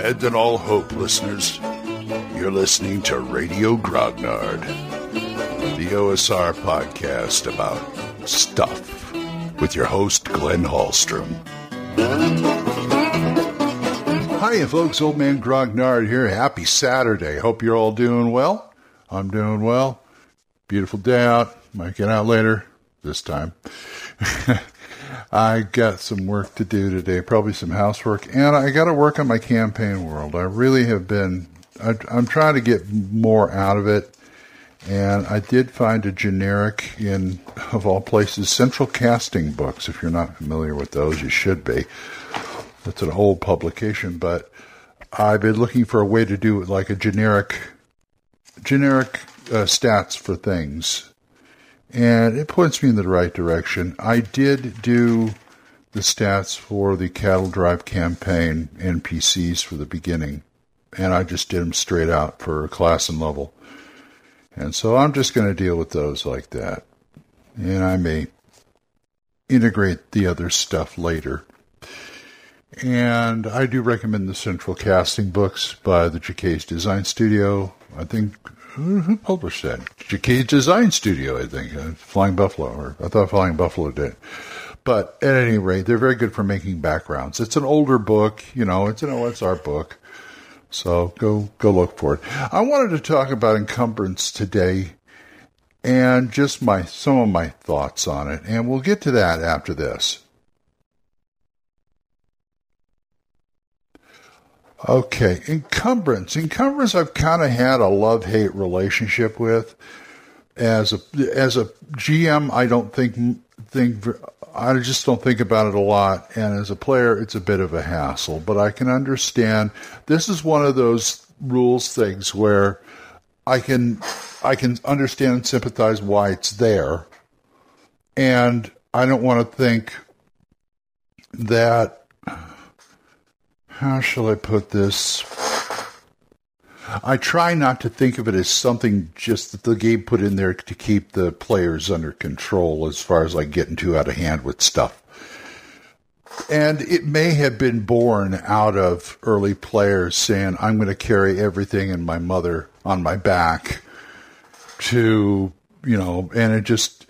Abandon all hope, listeners. You're listening to Radio Grognard, the OSR podcast about stuff with your host, Glenn Hallstrom. Hiya, folks. Old Man Grognard here. Happy Saturday. Hope you're all doing well. I'm doing well. Beautiful day out. Might get out later this time. I got some work to do today, probably some housework, and I got to work on my campaign world. I really have been, I, I'm trying to get more out of it. And I did find a generic in, of all places, Central Casting Books. If you're not familiar with those, you should be. That's an old publication, but I've been looking for a way to do like a generic, generic uh, stats for things and it points me in the right direction. I did do the stats for the cattle drive campaign NPCs for the beginning, and I just did them straight out for class and level. And so I'm just going to deal with those like that. And I may integrate the other stuff later. And I do recommend the Central Casting books by the Jaquays Design Studio. I think who, who published that? Jaquays Design Studio, I think. Uh, Flying Buffalo, or I thought Flying Buffalo did. But at any rate, they're very good for making backgrounds. It's an older book, you know. It's an OSR book, so go go look for it. I wanted to talk about encumbrance today, and just my some of my thoughts on it, and we'll get to that after this. Okay, encumbrance. Encumbrance, I've kind of had a love hate relationship with. As a as a GM, I don't think think I just don't think about it a lot, and as a player, it's a bit of a hassle. But I can understand. This is one of those rules things where I can I can understand and sympathize why it's there, and I don't want to think that how shall I put this? I try not to think of it as something just that the game put in there to keep the players under control as far as like getting too out of hand with stuff. And it may have been born out of early players saying, I'm going to carry everything and my mother on my back to, you know, and it just,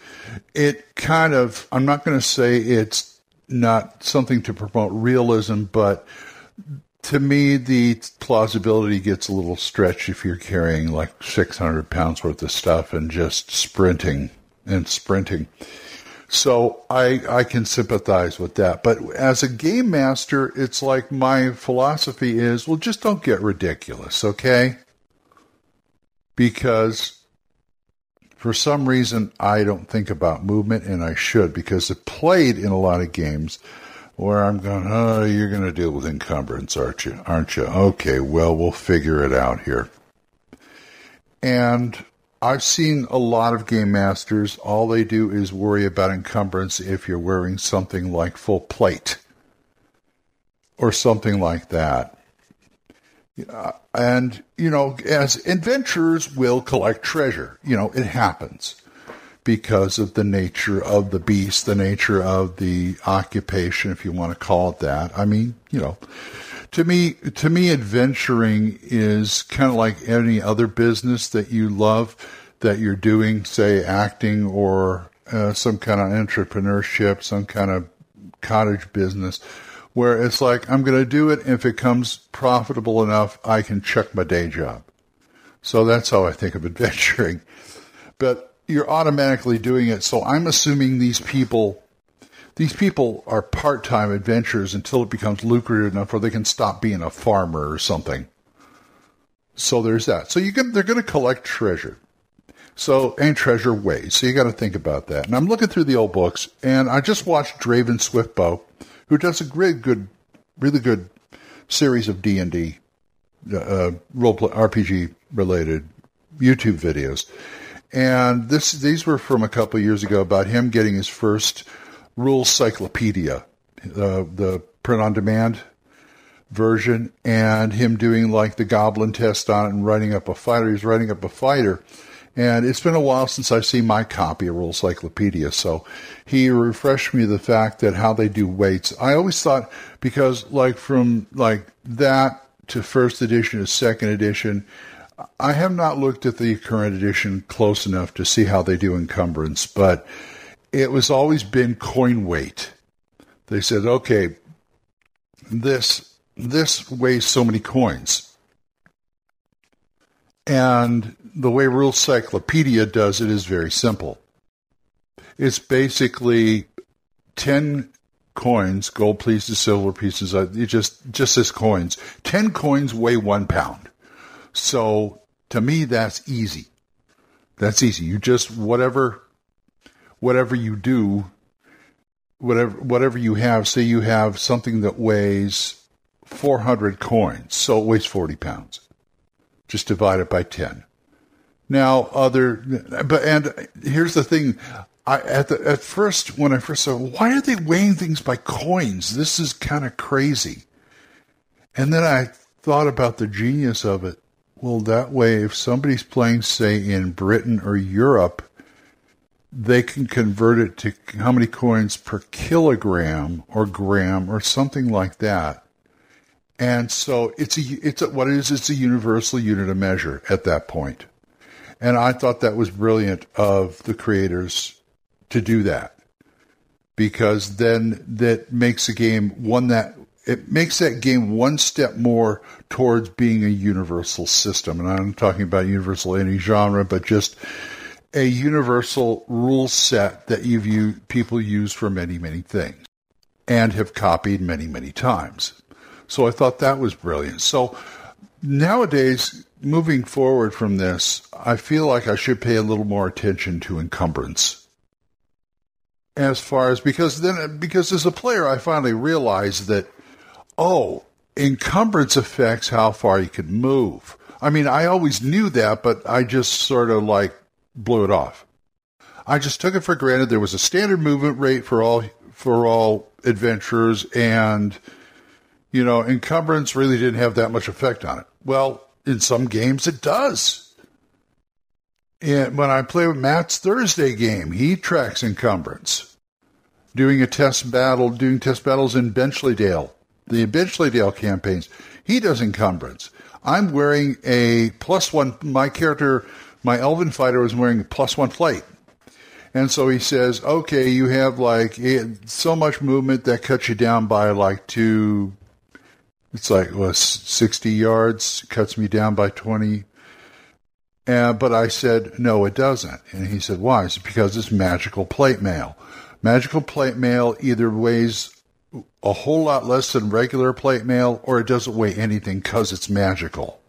it kind of, I'm not going to say it's not something to promote realism, but to me, the plausibility gets a little stretched if you're carrying like 600 pounds worth of stuff and just sprinting and sprinting. So I I can sympathize with that. But as a game master, it's like my philosophy is, well, just don't get ridiculous, okay? Because for some reason I don't think about movement and I should because it played in a lot of games where I'm going, oh, you're going to deal with encumbrance, aren't you? Aren't you? Okay, well, we'll figure it out here. And I've seen a lot of game masters, all they do is worry about encumbrance if you're wearing something like full plate or something like that. Uh, and, you know, as adventurers will collect treasure, you know, it happens because of the nature of the beast, the nature of the occupation, if you want to call it that. I mean, you know, to me, to me, adventuring is kind of like any other business that you love that you're doing, say acting or uh, some kind of entrepreneurship, some kind of cottage business, where it's like I'm going to do it. If it comes profitable enough, I can check my day job. So that's how I think of adventuring. But you're automatically doing it. So I'm assuming these people, these people are part-time adventurers until it becomes lucrative enough where they can stop being a farmer or something. So there's that. So you can, they're going to collect treasure. So, and treasure weighs. So you got to think about that. And I'm looking through the old books, and I just watched Draven Swiftbow, who does a great, good, really good series of D and D, uh, role play, RPG related YouTube videos. And this these were from a couple years ago about him getting his first rules cyclopedia, uh, the print on demand version, and him doing like the goblin test on it and writing up a fighter. He's writing up a fighter. And it's been a while since I've seen my copy of Rules Cyclopedia, so he refreshed me the fact that how they do weights. I always thought because like from like that to first edition to second edition. I have not looked at the current edition close enough to see how they do encumbrance, but it was always been coin weight. They said, okay, this this weighs so many coins. And the way Rule Cyclopedia does it is very simple. It's basically 10 coins, gold pieces, silver pieces, uh, just, just as coins. 10 coins weigh one pound. So to me, that's easy. That's easy. You just, whatever, whatever you do, whatever, whatever you have, say you have something that weighs 400 coins. So it weighs 40 pounds. Just divide it by 10. Now, other, but, and here's the thing. I, at the, at first, when I first saw, why are they weighing things by coins? This is kind of crazy. And then I thought about the genius of it. Well, that way, if somebody's playing, say, in Britain or Europe, they can convert it to how many coins per kilogram or gram or something like that. And so it's a, it's a, what it is, it's a universal unit of measure at that point. And I thought that was brilliant of the creators to do that because then that makes the game one that it makes that game one step more towards being a universal system. And I'm not talking about universal any genre, but just a universal rule set that you've people use for many, many things and have copied many, many times. So I thought that was brilliant. So nowadays, moving forward from this, I feel like I should pay a little more attention to encumbrance. As far as because then because as a player I finally realized that oh, encumbrance affects how far you can move. I mean, I always knew that, but I just sort of like blew it off. I just took it for granted there was a standard movement rate for all for all adventurers and you know, encumbrance really didn't have that much effect on it. Well, in some games it does. And when I play with Matt's Thursday game, he tracks encumbrance. Doing a test battle, doing test battles in Benchleydale, the Benchleydale campaigns, he does encumbrance. I'm wearing a plus one, my character, my elven fighter was wearing a plus one plate. And so he says, okay, you have like so much movement that cuts you down by like two it's like was 60 yards cuts me down by 20 uh, but i said no it doesn't and he said why it's because it's magical plate mail magical plate mail either weighs a whole lot less than regular plate mail or it doesn't weigh anything because it's magical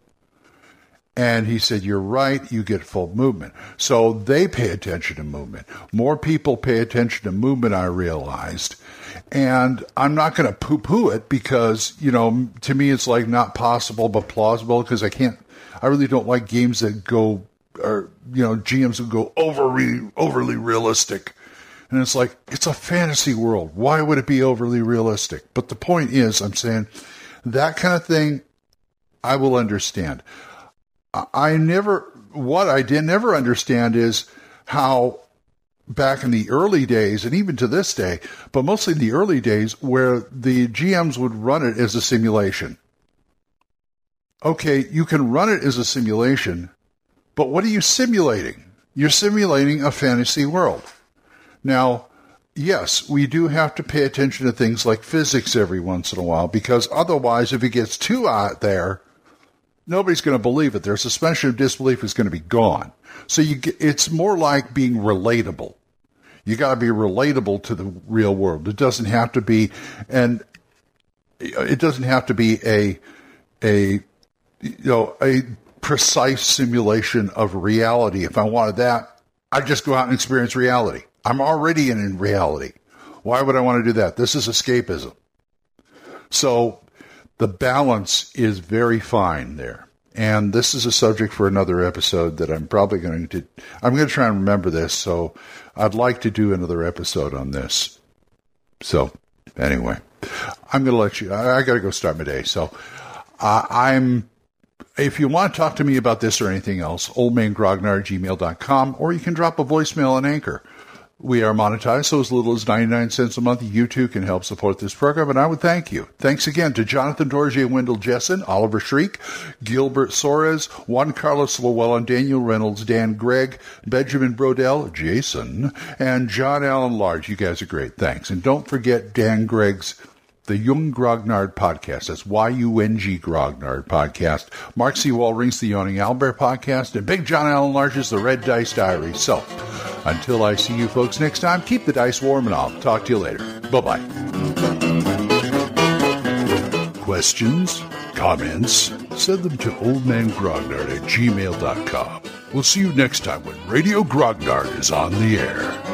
and he said, You're right, you get full movement. So they pay attention to movement. More people pay attention to movement, I realized. And I'm not going to poo poo it because, you know, to me it's like not possible but plausible because I can't, I really don't like games that go, or, you know, GMs who go overly, overly realistic. And it's like, it's a fantasy world. Why would it be overly realistic? But the point is, I'm saying that kind of thing, I will understand. I never, what I did never understand is how back in the early days, and even to this day, but mostly in the early days, where the GMs would run it as a simulation. Okay, you can run it as a simulation, but what are you simulating? You're simulating a fantasy world. Now, yes, we do have to pay attention to things like physics every once in a while, because otherwise, if it gets too out there, nobody's going to believe it. Their suspension of disbelief is going to be gone. So you, it's more like being relatable. You got to be relatable to the real world. It doesn't have to be, and it doesn't have to be a, a, you know, a precise simulation of reality. If I wanted that, I'd just go out and experience reality. I'm already in, in reality. Why would I want to do that? This is escapism. So the balance is very fine there. And this is a subject for another episode that I'm probably going to. I'm going to try and remember this. So I'd like to do another episode on this. So anyway, I'm going to let you. I, I got to go start my day. So uh, I'm. If you want to talk to me about this or anything else, oldmangrognard gmail.com, or you can drop a voicemail on Anchor. we are monetized, so as little as 99 cents a month, you too can help support this program, and I would thank you. Thanks again to Jonathan Dorje, Wendell Jessen, Oliver Shriek, Gilbert Soares, Juan Carlos Llewellyn, Daniel Reynolds, Dan Gregg, Benjamin Brodell, Jason, and John Allen Large. You guys are great. Thanks. And don't forget Dan Gregg's the Yung Grognard podcast. That's Y-U-N-G Grognard podcast. Mark C. Walring's The Yawning Albert podcast. And Big John Allen Large's The Red Dice Diary. So, until I see you folks next time, keep the dice warm and I'll talk to you later. Bye-bye. Questions? Comments? Send them to oldmangrognard at gmail.com. We'll see you next time when Radio Grognard is on the air.